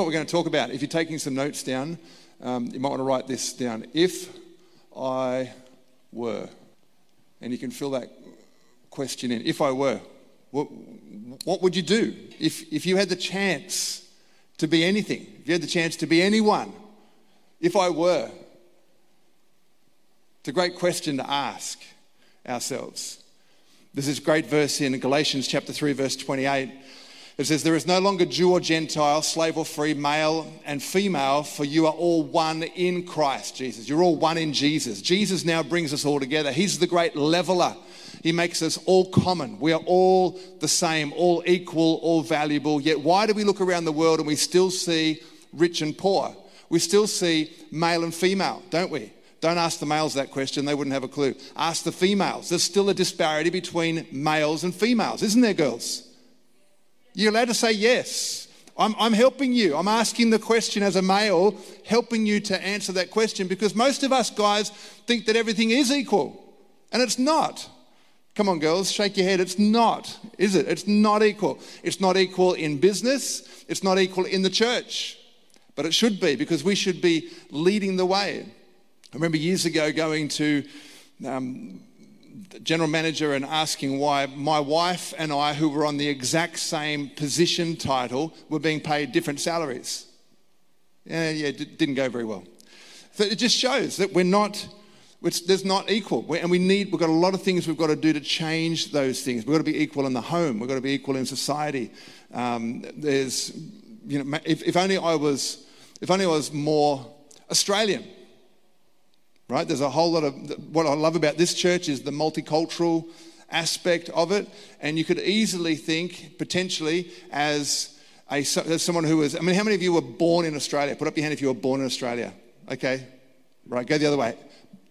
what we're going to talk about. If you're taking some notes down, um, you might want to write this down. If I were, and you can fill that question in. If I were, what, what would you do if, if you had the chance to be anything? If you had the chance to be anyone? If I were? It's a great question to ask ourselves. There's this great verse in Galatians chapter 3, verse 28. It says, There is no longer Jew or Gentile, slave or free, male and female, for you are all one in Christ Jesus. You're all one in Jesus. Jesus now brings us all together. He's the great leveler. He makes us all common. We are all the same, all equal, all valuable. Yet, why do we look around the world and we still see rich and poor? We still see male and female, don't we? Don't ask the males that question, they wouldn't have a clue. Ask the females. There's still a disparity between males and females, isn't there, girls? You're allowed to say yes. I'm, I'm, helping you. I'm asking the question as a male, helping you to answer that question because most of us guys think that everything is equal, and it's not. Come on, girls, shake your head. It's not, is it? It's not equal. It's not equal in business, it's not equal in the church, but it should be because we should be leading the way. I remember years ago going to um, general manager and asking why my wife and I, who were on the exact same position title, were being paid different salaries. Yeah, yeah, it didn't go very well. So it just shows that we're not, there's not equal. and we need, we've got a lot of things we've got to do to change those things. We've got to be equal in the home. We've got to be equal in society. Um, there's, you know, if, if only I was, if only I was more Australian right? There's a whole lot of what I love about this church is the multicultural aspect of it, and you could easily think potentially as a as someone who was. I mean, how many of you were born in Australia? Put up your hand if you were born in Australia. Okay, right. Go the other way.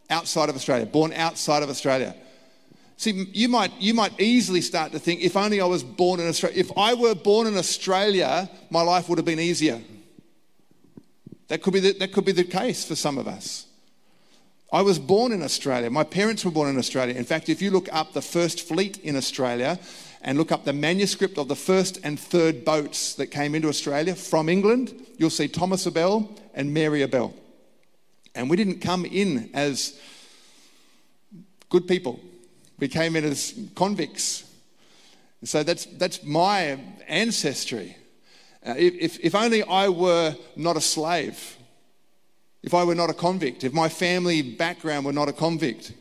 Outside of Australia, born outside of Australia. See, you might, you might easily start to think, if only I was born in Australia, if I were born in Australia, my life would have been easier. That could be the, that could be the case for some of us. I was born in Australia. My parents were born in Australia. In fact, if you look up the first fleet in Australia and look up the manuscript of the first and third boats that came into Australia from England, you'll see Thomas a Bell and Mary a Bell. And we didn't come in as good people, we came in as convicts. So that's, that's my ancestry. Uh, if, if only I were not a slave if I were not a convict, if my family background were not a convict.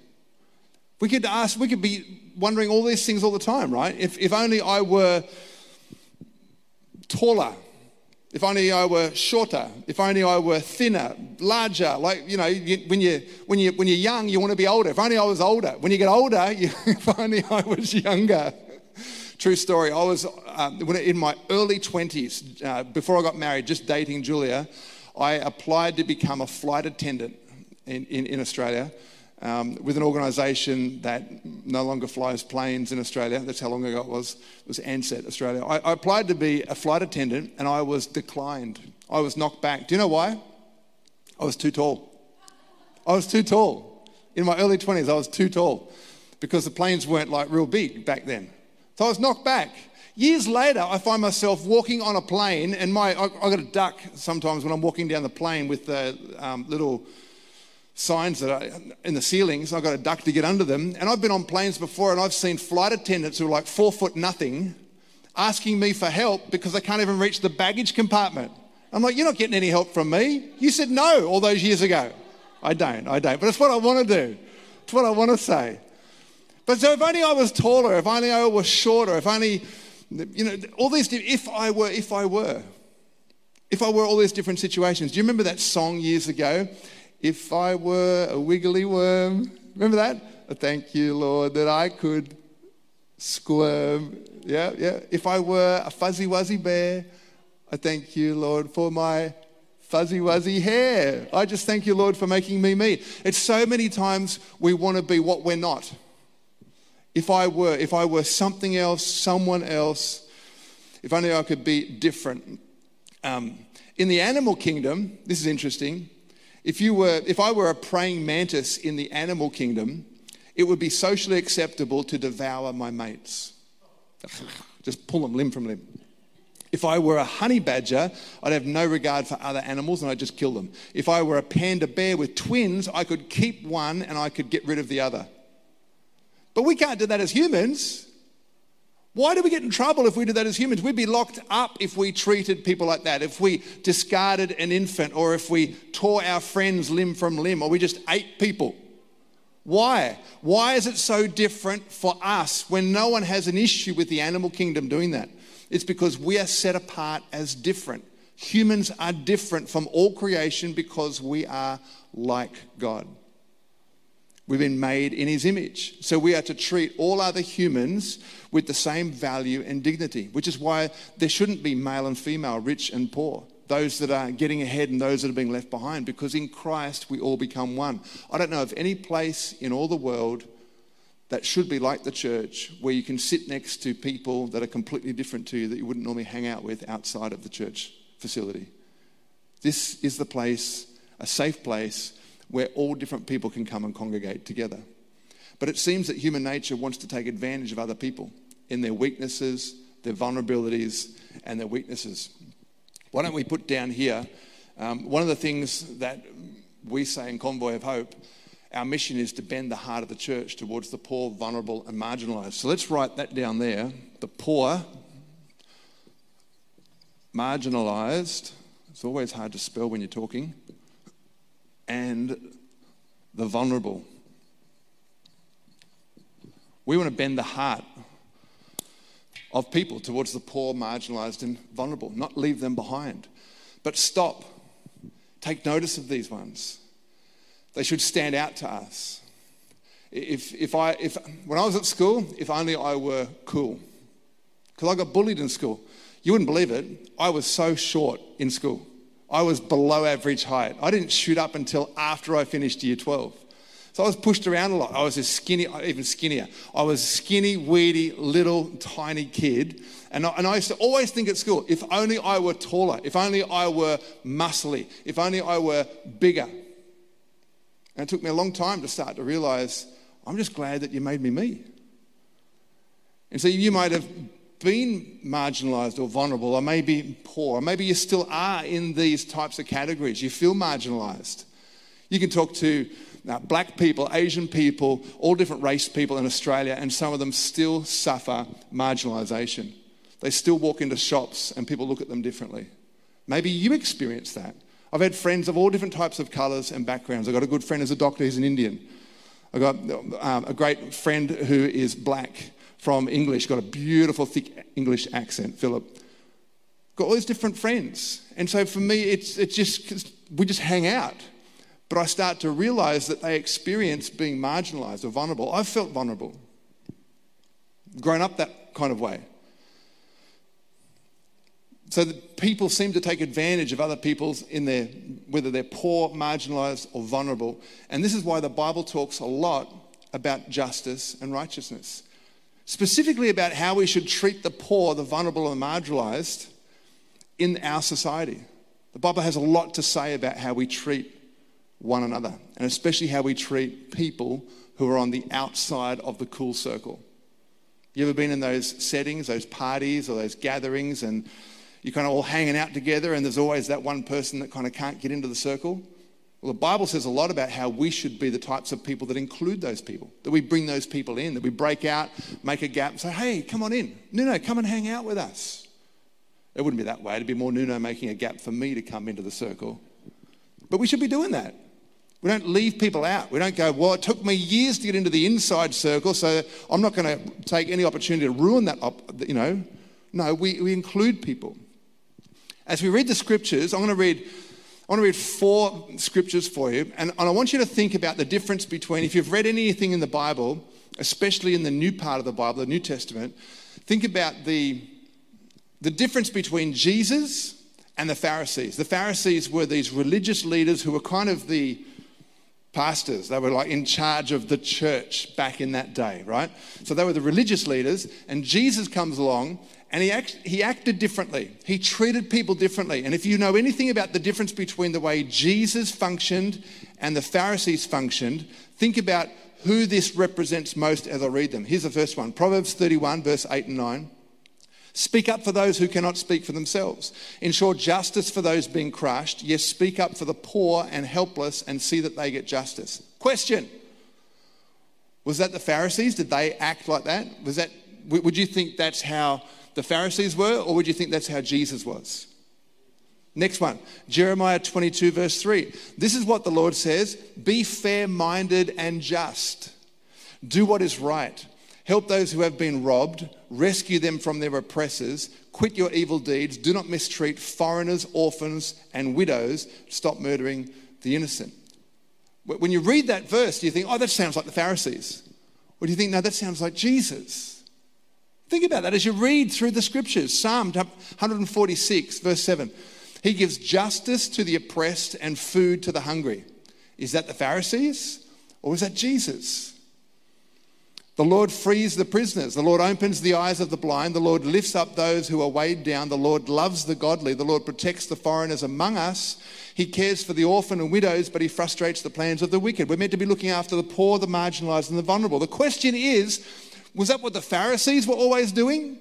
We could ask, we could be wondering all these things all the time, right? If, if only I were taller, if only I were shorter, if only I were thinner, larger. Like, you know, you, when, you, when, you, when you're young, you want to be older. If only I was older. When you get older, you, if only I was younger. True story. I was um, in my early 20s, uh, before I got married, just dating Julia. I applied to become a flight attendant in, in, in Australia um, with an organisation that no longer flies planes in Australia. That's how long ago it was. It was Ansett Australia. I, I applied to be a flight attendant and I was declined. I was knocked back. Do you know why? I was too tall. I was too tall. In my early 20s, I was too tall because the planes weren't like real big back then. So I was knocked back. Years later, I find myself walking on a plane, and my I, I got a duck sometimes when I'm walking down the plane with the um, little signs that are in the ceilings. I've got a duck to get under them. And I've been on planes before, and I've seen flight attendants who are like four foot nothing asking me for help because they can't even reach the baggage compartment. I'm like, you're not getting any help from me. You said no all those years ago. I don't, I don't. But it's what I want to do. It's what I want to say. But so if only I was taller, if only I was shorter, if only you know, all these, if I were, if I were, if I were all these different situations. Do you remember that song years ago? If I were a wiggly worm. Remember that? Thank you, Lord, that I could squirm. Yeah, yeah. If I were a fuzzy wuzzy bear, I thank you, Lord, for my fuzzy wuzzy hair. I just thank you, Lord, for making me me. It's so many times we want to be what we're not if I were, if I were something else, someone else, if only I could be different. Um, in the animal kingdom, this is interesting. If you were, if I were a praying mantis in the animal kingdom, it would be socially acceptable to devour my mates. Just pull them limb from limb. If I were a honey badger, I'd have no regard for other animals and I'd just kill them. If I were a panda bear with twins, I could keep one and I could get rid of the other. But we can't do that as humans. Why do we get in trouble if we do that as humans? We'd be locked up if we treated people like that, if we discarded an infant, or if we tore our friends limb from limb, or we just ate people. Why? Why is it so different for us when no one has an issue with the animal kingdom doing that? It's because we are set apart as different. Humans are different from all creation because we are like God. We've been made in his image. So we are to treat all other humans with the same value and dignity, which is why there shouldn't be male and female, rich and poor, those that are getting ahead and those that are being left behind, because in Christ we all become one. I don't know of any place in all the world that should be like the church where you can sit next to people that are completely different to you that you wouldn't normally hang out with outside of the church facility. This is the place, a safe place where all different people can come and congregate together. But it seems that human nature wants to take advantage of other people in their weaknesses, their vulnerabilities, and their weaknesses. Why don't we put down here um, one of the things that we say in Convoy of Hope? Our mission is to bend the heart of the church towards the poor, vulnerable, and marginalized. So let's write that down there. The poor, marginalized, it's always hard to spell when you're talking, and the vulnerable. We want to bend the heart of people towards the poor, marginalized, and vulnerable, not leave them behind. But stop. Take notice of these ones. They should stand out to us. If, if I, if, when I was at school, if only I were cool. Because I got bullied in school. You wouldn't believe it. I was so short in school. I was below average height. I didn't shoot up until after I finished year 12. So I was pushed around a lot. I was a skinny, even skinnier. I was a skinny, weedy, little, tiny kid. And I, and I used to always think at school, if only I were taller, if only I were muscly, if only I were bigger. And it took me a long time to start to realize, I'm just glad that you made me me. And so you might have been marginalized or vulnerable, or maybe poor, or maybe you still are in these types of categories. You feel marginalized. You can talk to uh, black people, Asian people, all different race people in Australia, and some of them still suffer marginalization. They still walk into shops and people look at them differently. Maybe you experience that. I've had friends of all different types of colours and backgrounds. I've got a good friend who's a doctor, he's an Indian. I've got um, a great friend who is black from English, got a beautiful, thick English accent, Philip. Got all these different friends. And so for me, it's, it's just, we just hang out. But I start to realize that they experience being marginalized or vulnerable. I've felt vulnerable, grown up that kind of way. So people seem to take advantage of other people's in their, whether they're poor, marginalized, or vulnerable. And this is why the Bible talks a lot about justice and righteousness specifically about how we should treat the poor, the vulnerable, and the marginalized in our society. The Bible has a lot to say about how we treat one another, and especially how we treat people who are on the outside of the cool circle. You ever been in those settings, those parties or those gatherings, and you're kind of all hanging out together, and there's always that one person that kind of can't get into the circle? Well, the Bible says a lot about how we should be the types of people that include those people, that we bring those people in, that we break out, make a gap, and say, hey, come on in. Nuno, come and hang out with us. It wouldn't be that way. It'd be more Nuno making a gap for me to come into the circle. But we should be doing that. We don't leave people out. We don't go, well, it took me years to get into the inside circle, so I'm not going to take any opportunity to ruin that, you know. No, we, we include people. As we read the scriptures, I'm going to read I want to read four scriptures for you, and, and I want you to think about the difference between, if you've read anything in the Bible, especially in the new part of the Bible, the New Testament, think about the, the difference between Jesus and the Pharisees. The Pharisees were these religious leaders who were kind of the pastors. They were like in charge of the church back in that day, right? So they were the religious leaders, and Jesus comes along and he, act, he acted differently. He treated people differently. And if you know anything about the difference between the way Jesus functioned and the Pharisees functioned, think about who this represents most as I read them. Here's the first one Proverbs 31, verse 8 and 9 Speak up for those who cannot speak for themselves. Ensure justice for those being crushed. Yes, speak up for the poor and helpless and see that they get justice. Question Was that the Pharisees? Did they act like that? Was that would you think that's how the Pharisees were, or would you think that's how Jesus was? Next one, Jeremiah 22, verse 3. This is what the Lord says Be fair minded and just. Do what is right. Help those who have been robbed. Rescue them from their oppressors. Quit your evil deeds. Do not mistreat foreigners, orphans, and widows. Stop murdering the innocent. When you read that verse, you think, oh, that sounds like the Pharisees. Or do you think, no, that sounds like Jesus? Think about that as you read through the scriptures. Psalm 146, verse 7. He gives justice to the oppressed and food to the hungry. Is that the Pharisees or is that Jesus? The Lord frees the prisoners. The Lord opens the eyes of the blind. The Lord lifts up those who are weighed down. The Lord loves the godly. The Lord protects the foreigners among us. He cares for the orphan and widows, but he frustrates the plans of the wicked. We're meant to be looking after the poor, the marginalized, and the vulnerable. The question is was that what the Pharisees were always doing?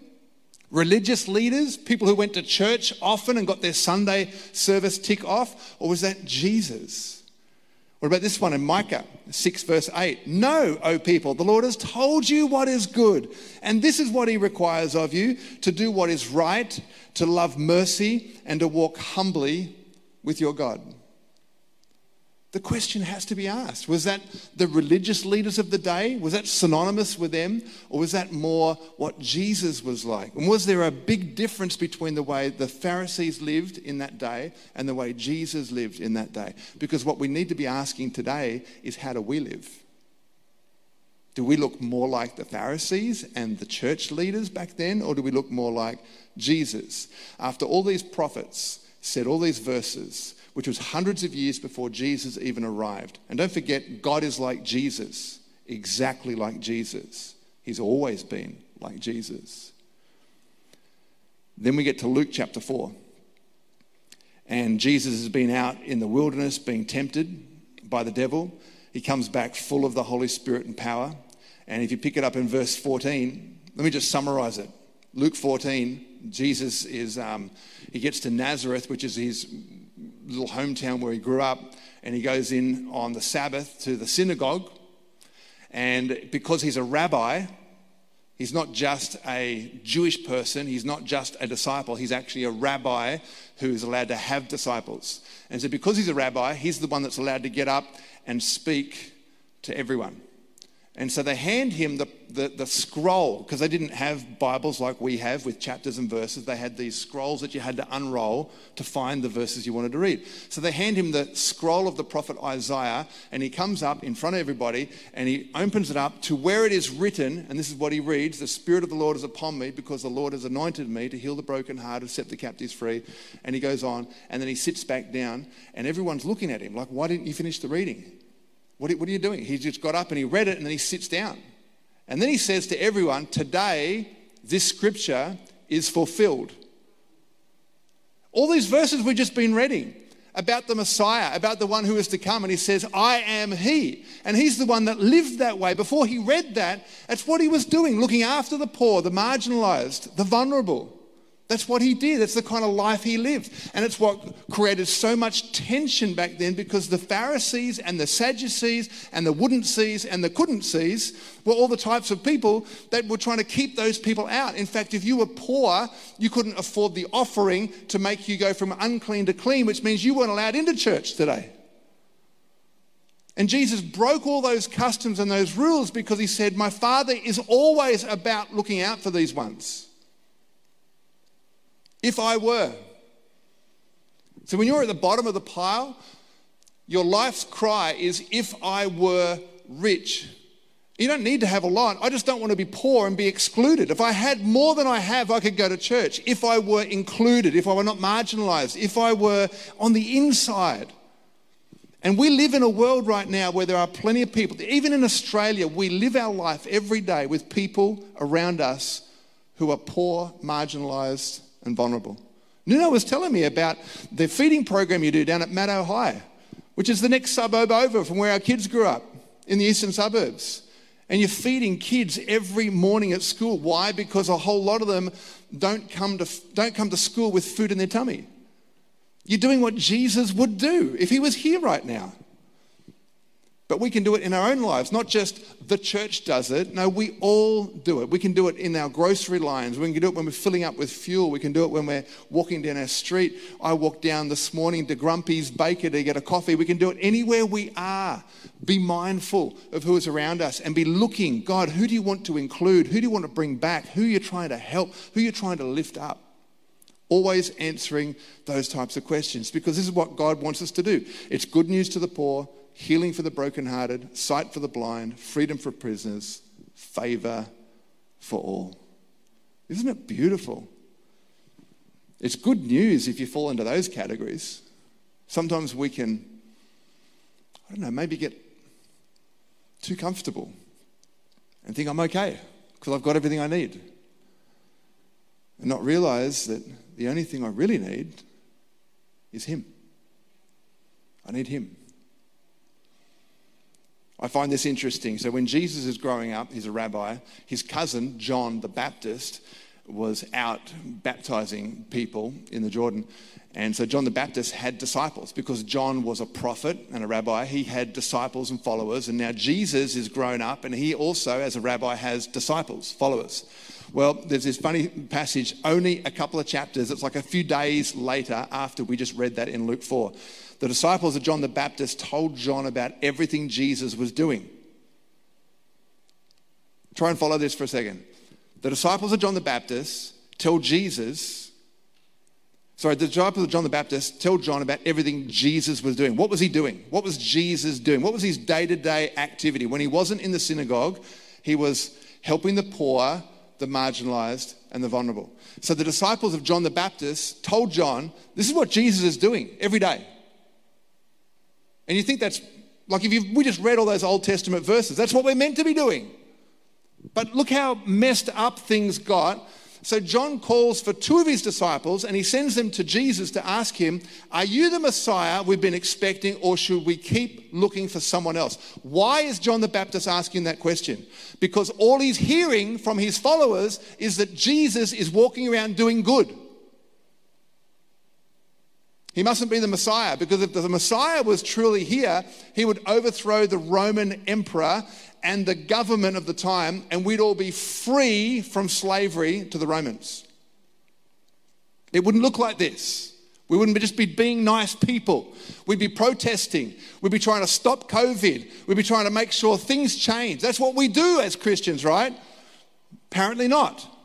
Religious leaders, people who went to church often and got their Sunday service tick off? Or was that Jesus? What about this one in Micah 6, verse 8? No, O people, the Lord has told you what is good, and this is what he requires of you to do what is right, to love mercy, and to walk humbly with your God. The question has to be asked was that the religious leaders of the day? Was that synonymous with them? Or was that more what Jesus was like? And was there a big difference between the way the Pharisees lived in that day and the way Jesus lived in that day? Because what we need to be asking today is how do we live? Do we look more like the Pharisees and the church leaders back then, or do we look more like Jesus? After all these prophets said all these verses, which was hundreds of years before Jesus even arrived. And don't forget, God is like Jesus, exactly like Jesus. He's always been like Jesus. Then we get to Luke chapter 4. And Jesus has been out in the wilderness being tempted by the devil. He comes back full of the Holy Spirit and power. And if you pick it up in verse 14, let me just summarize it. Luke 14, Jesus is, um, he gets to Nazareth, which is his little hometown where he grew up, and he goes in on the Sabbath to the synagogue. And because he's a rabbi, he's not just a Jewish person, he's not just a disciple, he's actually a rabbi who's allowed to have disciples. And so, because he's a rabbi, he's the one that's allowed to get up and speak to everyone. And so they hand him the, the, the scroll, because they didn't have Bibles like we have with chapters and verses. They had these scrolls that you had to unroll to find the verses you wanted to read. So they hand him the scroll of the prophet Isaiah, and he comes up in front of everybody and he opens it up to where it is written. And this is what he reads The Spirit of the Lord is upon me, because the Lord has anointed me to heal the brokenhearted, and set the captives free. And he goes on, and then he sits back down, and everyone's looking at him like, Why didn't you finish the reading? What, are you doing? He just got up and he read it and then he sits down. And then he says to everyone, Today, this scripture is fulfilled. All these verses we've just been reading about the Messiah, about the one who is to come. And he says, I am he. And he's the one that lived that way. Before he read that, that's what he was doing, looking after the poor, the marginalized, the vulnerable. That's what he did. That's the kind of life he lived. And it's what created so much tension back then because the Pharisees and the Sadducees and the wouldn't sees and the couldn't sees were all the types of people that were trying to keep those people out. In fact, if you were poor, you couldn't afford the offering to make you go from unclean to clean, which means you weren't allowed into church today. And Jesus broke all those customs and those rules because he said, My Father is always about looking out for these ones. If I were. So when you're at the bottom of the pile, your life's cry is, if I were rich. You don't need to have a lot. I just don't want to be poor and be excluded. If I had more than I have, I could go to church. If I were included, if I were not marginalized, if I were on the inside. And we live in a world right now where there are plenty of people, even in Australia, we live our life every day with people around us who are poor, marginalized, and vulnerable. Nuno was telling me about the feeding program you do down at Maddo High, which is the next suburb over from where our kids grew up in the eastern suburbs. And you're feeding kids every morning at school. Why? Because a whole lot of them don't come to, don't come to school with food in their tummy. You're doing what Jesus would do if he was here right now. But we can do it in our own lives, not just the church does it. No, we all do it. We can do it in our grocery lines. We can do it when we're filling up with fuel. We can do it when we're walking down our street. I walked down this morning to Grumpy's Baker to get a coffee. We can do it anywhere we are. Be mindful of who is around us and be looking God, who do you want to include? Who do you want to bring back? Who are you trying to help? Who are you trying to lift up? Always answering those types of questions because this is what God wants us to do. It's good news to the poor healing for the brokenhearted, sight for the blind, freedom for prisoners, favor for all. Isn't it beautiful? It's good news if you fall into those categories. Sometimes we can, I don't know, maybe get too comfortable and think I'm okay because I've got everything I need. And not realize that the only thing I really need is Him. I need Him. I find this interesting. So, when Jesus is growing up, he's a rabbi, his cousin, John the Baptist, was out baptizing people in the Jordan. And so, John the Baptist had disciples because John was a prophet and a rabbi. He had disciples and followers. And now Jesus is grown up and he also, as a rabbi, has disciples, followers. Well, there's this funny passage, only a couple of chapters. It's like a few days later after we just read that in Luke 4 the disciples of John the Baptist told John about everything Jesus was doing. Try and follow this for a second. The disciples of John the Baptist tell Jesus, sorry, the disciples of John the Baptist tell John about everything Jesus was doing. What was he doing? What was Jesus doing? What was his day to day activity? When he wasn't in the synagogue, he was helping the poor, the marginalized, and the vulnerable. So the disciples of John the Baptist told John, this is what Jesus is doing every day. And you think that's like if we just read all those Old Testament verses, that's what we're meant to be doing. But look how messed up things got. So John calls for two of his disciples and he sends them to Jesus to ask him, Are you the Messiah we've been expecting, or should we keep looking for someone else? Why is John the Baptist asking that question? Because all he's hearing from his followers is that Jesus is walking around doing good. He mustn't be the Messiah because if the Messiah was truly here, he would overthrow the Roman emperor and the government of the time, and we'd all be free from slavery to the Romans. It wouldn't look like this. We wouldn't just be being nice people. We'd be protesting. We'd be trying to stop COVID. We'd be trying to make sure things change. That's what we do as Christians, right? Apparently not.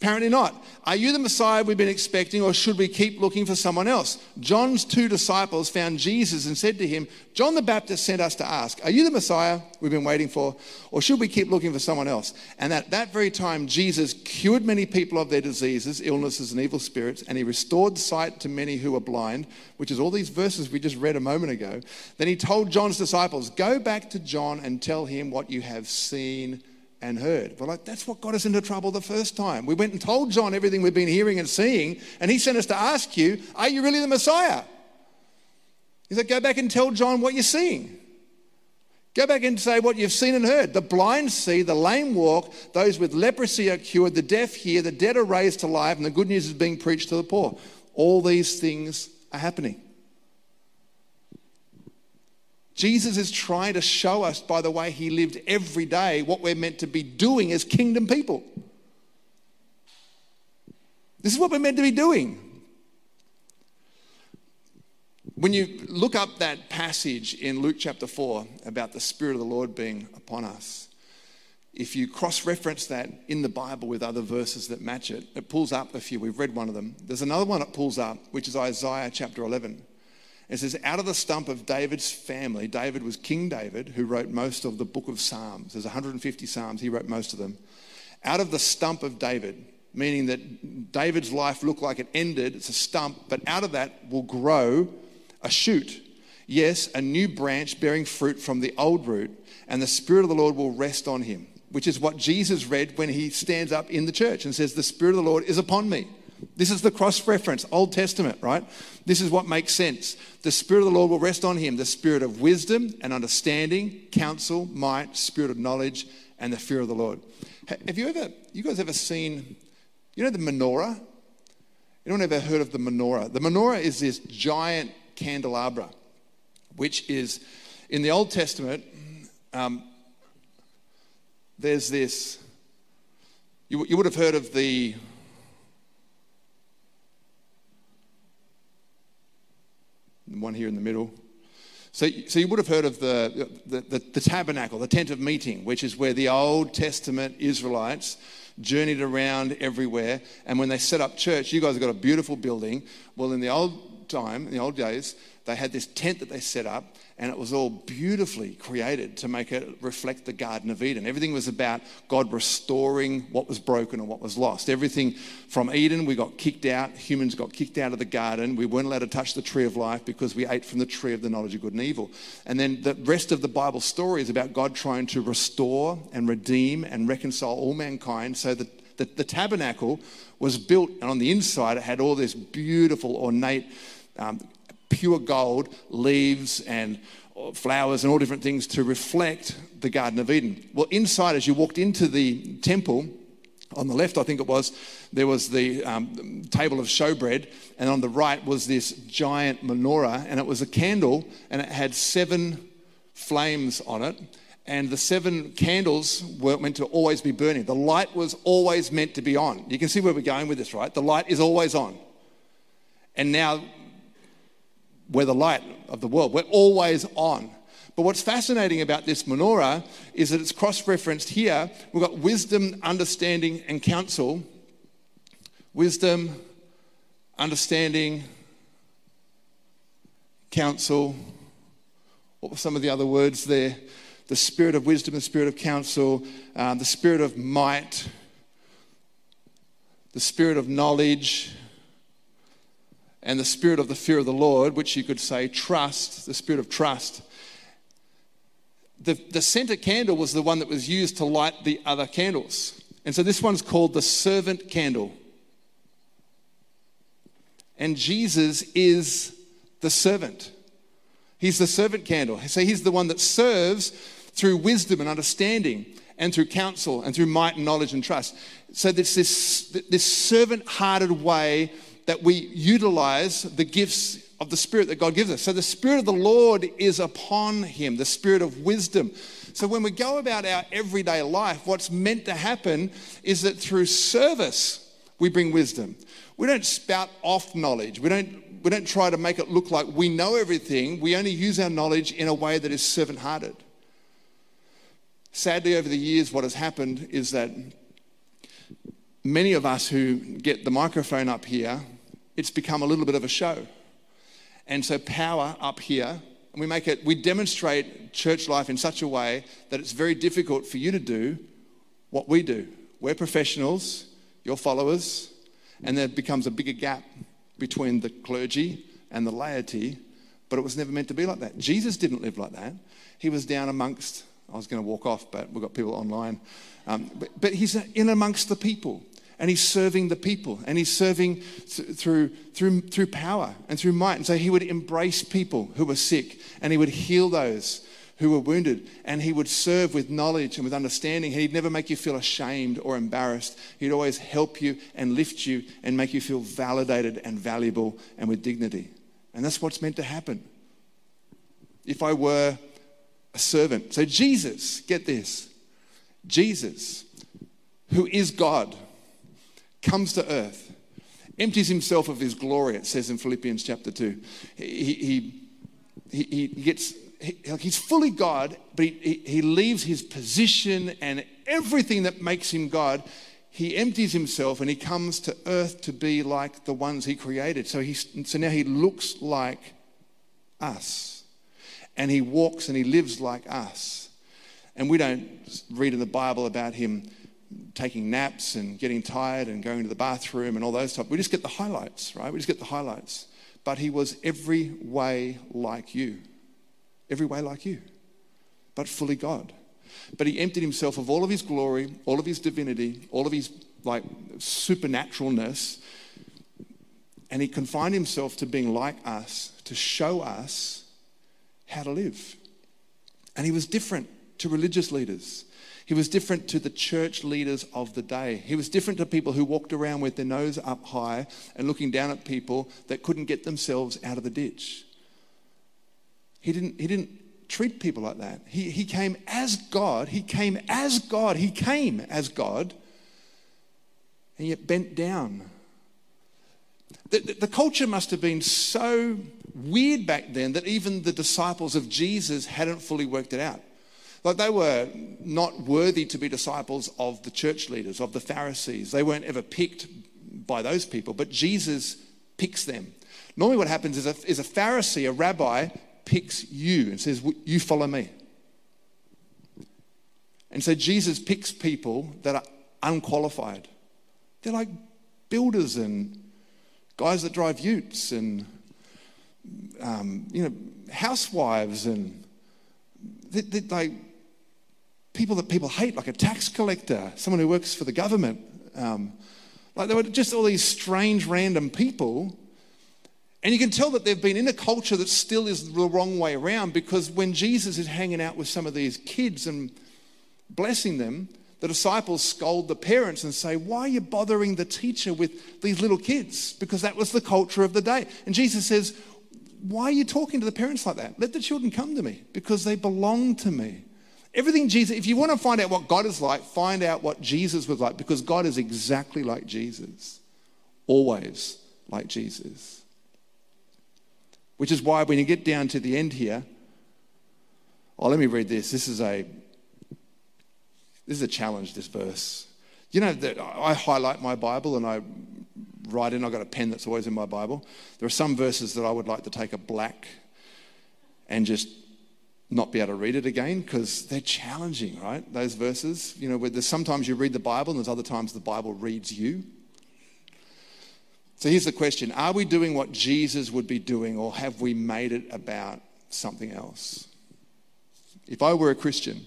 Apparently not. Are you the Messiah we've been expecting, or should we keep looking for someone else? John's two disciples found Jesus and said to him, John the Baptist sent us to ask, Are you the Messiah we've been waiting for, or should we keep looking for someone else? And at that very time, Jesus cured many people of their diseases, illnesses, and evil spirits, and he restored sight to many who were blind, which is all these verses we just read a moment ago. Then he told John's disciples, Go back to John and tell him what you have seen and heard. We're like, that's what got us into trouble the first time. We went and told John everything we've been hearing and seeing, and he sent us to ask you, Are you really the Messiah? He said, Go back and tell John what you're seeing. Go back and say what you've seen and heard. The blind see, the lame walk, those with leprosy are cured, the deaf hear, the dead are raised to life, and the good news is being preached to the poor. All these things are happening. Jesus is trying to show us by the way he lived every day what we're meant to be doing as kingdom people. This is what we're meant to be doing. When you look up that passage in Luke chapter 4 about the Spirit of the Lord being upon us, if you cross reference that in the Bible with other verses that match it, it pulls up a few. We've read one of them. There's another one that pulls up, which is Isaiah chapter 11. It says, out of the stump of David's family, David was King David, who wrote most of the book of Psalms. There's 150 Psalms, he wrote most of them. Out of the stump of David, meaning that David's life looked like it ended, it's a stump, but out of that will grow a shoot. Yes, a new branch bearing fruit from the old root, and the Spirit of the Lord will rest on him, which is what Jesus read when he stands up in the church and says, The Spirit of the Lord is upon me This is the cross reference, Old Testament, right? This is what makes sense. The Spirit of the Lord will rest on him, the spirit of wisdom and understanding, counsel, might, spirit of knowledge, and the fear of the Lord. Have you ever, you guys ever seen, you know the menorah? Anyone ever heard of the menorah? The menorah is this giant candelabra, which is in the Old Testament. Um, there's this. You, you would have heard of the one here in the middle. So, so you would have heard of the, the, the, the, tabernacle, the tent of meeting, which is where the Old Testament Israelites journeyed around everywhere. And when they set up church, you guys have got a beautiful building. Well, in the old time, in the old days, they had this tent that they set up, and it was all beautifully created to make it reflect the Garden of Eden. Everything was about God restoring what was broken and what was lost. Everything from Eden, we got kicked out. Humans got kicked out of the garden. We weren't allowed to touch the tree of life because we ate from the tree of the knowledge of good and evil. And then the rest of the Bible story is about God trying to restore and redeem and reconcile all mankind so that the, the tabernacle was built, and on the inside, it had all this beautiful, ornate um, pure gold, leaves and flowers and all different things to reflect the Garden of Eden. Well, inside, as you walked into the temple, on the left, I think it was, there was the um, table of showbread, and on the right was this giant menorah, and it was a candle, and it had seven flames on it. And the seven candles were meant to always be burning. The light was always meant to be on. You can see where we're going with this, right? The light is always on. And now we're the light of the world. We're always on. But what's fascinating about this menorah is that it's cross referenced here. We've got wisdom, understanding, and counsel. Wisdom, understanding, counsel. What were some of the other words there? The spirit of wisdom, the spirit of counsel, uh, the spirit of might, the spirit of knowledge, and the spirit of the fear of the Lord, which you could say trust, the spirit of trust. The, the center candle was the one that was used to light the other candles. And so this one's called the servant candle. And Jesus is the servant. He's the servant candle. So he's the one that serves through wisdom and understanding and through counsel and through might and knowledge and trust. So there's this, this servant hearted way that we utilize the gifts of the Spirit that God gives us. So the Spirit of the Lord is upon him, the Spirit of wisdom. So when we go about our everyday life, what's meant to happen is that through service, we bring wisdom. We don't spout off knowledge. We don't, we don't try to make it look like we know everything. We only use our knowledge in a way that is servant hearted. Sadly, over the years, what has happened is that many of us who get the microphone up here it's become a little bit of a show. And so, power up here, and we make it, we demonstrate church life in such a way that it's very difficult for you to do what we do. We're professionals, you're followers, and there becomes a bigger gap between the clergy and the laity, but it was never meant to be like that. Jesus didn't live like that. He was down amongst, I was going to walk off, but we've got people online. Um, but, but he's in amongst the people and he's serving the people and he's serving th- through, through, through power and through might. And so he would embrace people who were sick and he would heal those who were wounded and he would serve with knowledge and with understanding. He'd never make you feel ashamed or embarrassed. He'd always help you and lift you and make you feel validated and valuable and with dignity. And that's what's meant to happen. If I were a servant. So, Jesus, get this Jesus, who is God comes to earth, empties himself of his glory, it says in Philippians chapter 2. He, he, he, gets, he, he's fully God, but he, he leaves his position and everything that makes him God. He empties himself and he comes to earth to be like the ones he created. So, he, so now he looks like us. And he walks and he lives like us. And we don't read in the Bible about him taking naps and getting tired and going to the bathroom and all those stuff. We just get the highlights, right? We just get the highlights. But he was every way like you, every way like you, but fully God. But he emptied himself of all of his glory, all of his divinity, all of his like supernaturalness, and he confined himself to being like us, to show us how to live. And he was different to religious leaders. He was different to the church leaders of the day. He was different to people who walked around with their nose up high and looking down at people that couldn't get themselves out of the ditch. He didn't, he didn't treat people like that. He, he came as God. He came as God. He came as God and yet bent down. The, the, the, culture must have been so weird back then that even the disciples of Jesus hadn't fully worked it out. Like they were not worthy to be disciples of the church leaders, of the Pharisees. They weren't ever picked by those people, but Jesus picks them. Normally, what happens is a, is a Pharisee, a rabbi, picks you and says, You follow me. And so Jesus picks people that are unqualified. They're like builders and guys that drive utes and um, you know housewives and they, they, people that people hate, like a tax collector, someone who works for the government. Um, like there were just all these strange, random people. And you can tell that they've been in a culture that still is the wrong way around because when Jesus is hanging out with some of these kids and blessing them, the disciples scold the parents and say, Why are you bothering the teacher with these little kids? Because that was the culture of the day. And Jesus says, Why are you talking to the parents like that? Let the children come to me because they belong to me. Everything Jesus, if you want to find out what God is like, find out what Jesus was like because God is exactly like Jesus, always like Jesus. Which is why when you get down to the end here, oh, let me read this. This is a this is a challenge, this verse. You know that I highlight my Bible and I write in, I've got a pen that's always in my Bible. There are some verses that I would like to take a black and just not be able to read it again because they're challenging, right? Those verses. You know, where there's sometimes you read the Bible and there's other times the Bible reads you. So here's the question Are we doing what Jesus would be doing or have we made it about something else? If I were a Christian,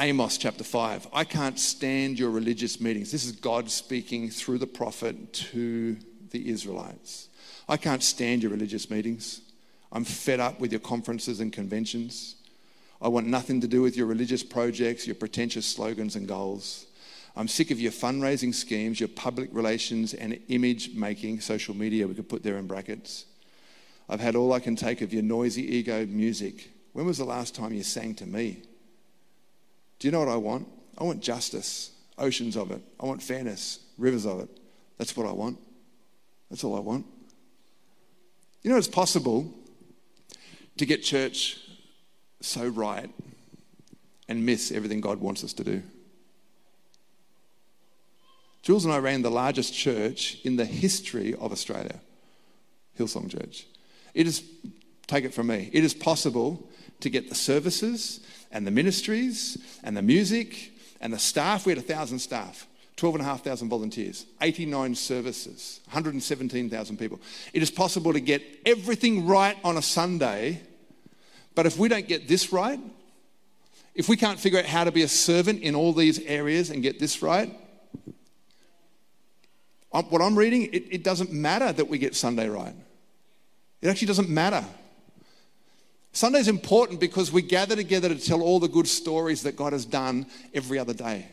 Amos chapter 5. I can't stand your religious meetings. This is God speaking through the prophet to the Israelites. I can't stand your religious meetings. I'm fed up with your conferences and conventions. I want nothing to do with your religious projects, your pretentious slogans and goals. I'm sick of your fundraising schemes, your public relations and image making, social media, we could put there in brackets. I've had all I can take of your noisy ego music. When was the last time you sang to me? Do you know what I want? I want justice, oceans of it. I want fairness, rivers of it. That's what I want. That's all I want. You know, it's possible to get church so right and miss everything God wants us to do. Jules and I ran the largest church in the history of Australia, Hillsong Church. It is, take it from me, it is possible to get the services and the ministries and the music and the staff. We had a thousand staff. 12,500 volunteers, 89 services, 117,000 people. It is possible to get everything right on a Sunday, but if we don't get this right, if we can't figure out how to be a servant in all these areas and get this right, what I'm reading, it, it doesn't matter that we get Sunday right. It actually doesn't matter. Sunday is important because we gather together to tell all the good stories that God has done every other day.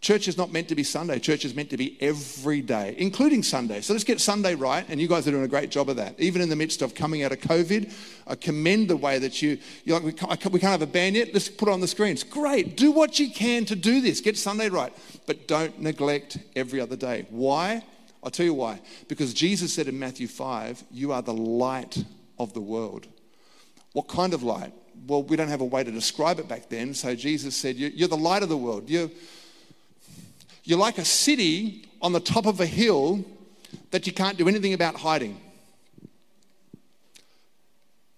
Church is not meant to be Sunday. Church is meant to be every day, including Sunday. So let's get Sunday right, and you guys are doing a great job of that. Even in the midst of coming out of COVID, I commend the way that you, you're like, we can't, we can't have a band yet, let's put it on the screens. Great. Do what you can to do this. Get Sunday right, but don't neglect every other day. Why? I'll tell you why. Because Jesus said in Matthew 5, You are the light of the world. What kind of light? Well, we don't have a way to describe it back then. So Jesus said, You're the light of the world. You're, you're like a city on the top of a hill that you can't do anything about hiding.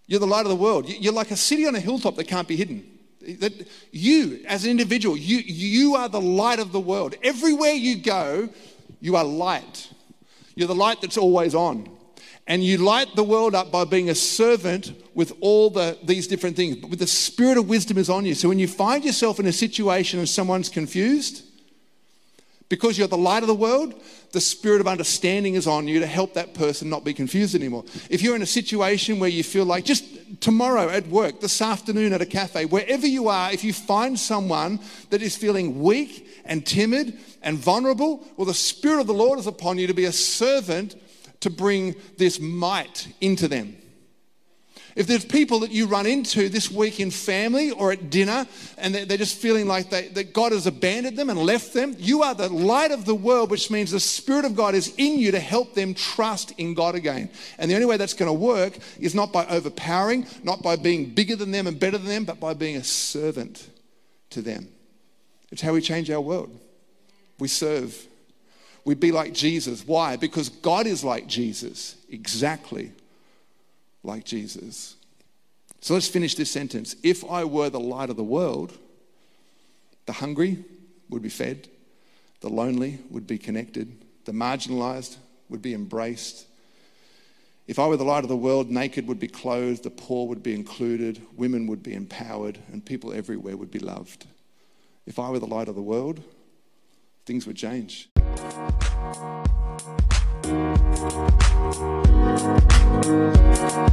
You're the light of the world. You're like a city on a hilltop that can't be hidden. That you, as an individual, you, you are the light of the world. Everywhere you go, you are light. You're the light that's always on and you light the world up by being a servant with all the, these different things. But with the spirit of wisdom is on you. So when you find yourself in a situation and someone's confused, Because you're the light of the world, the spirit of understanding is on you to help that person not be confused anymore. If you're in a situation where you feel like just tomorrow at work, this afternoon at a cafe, wherever you are, if you find someone that is feeling weak and timid and vulnerable, well, the spirit of the Lord is upon you to be a servant to bring this might into them. If there's people that you run into this week in family or at dinner and they're just feeling like they, that God has abandoned them and left them, you are the light of the world, which means the Spirit of God is in you to help them trust in God again. And the only way that's going to work is not by overpowering, not by being bigger than them and better than them, but by being a servant to them. It's how we change our world. We serve. We be like Jesus. Why? Because God is like Jesus, exactly like Jesus. So let's finish this sentence. If I were the light of the world, the hungry would be fed, the lonely would be connected, the marginalized would be embraced. If I were the light of the world, naked would be clothed, the poor would be included, women would be empowered, and people everywhere would be loved. If I were the light of the world, things would change. Thank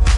you.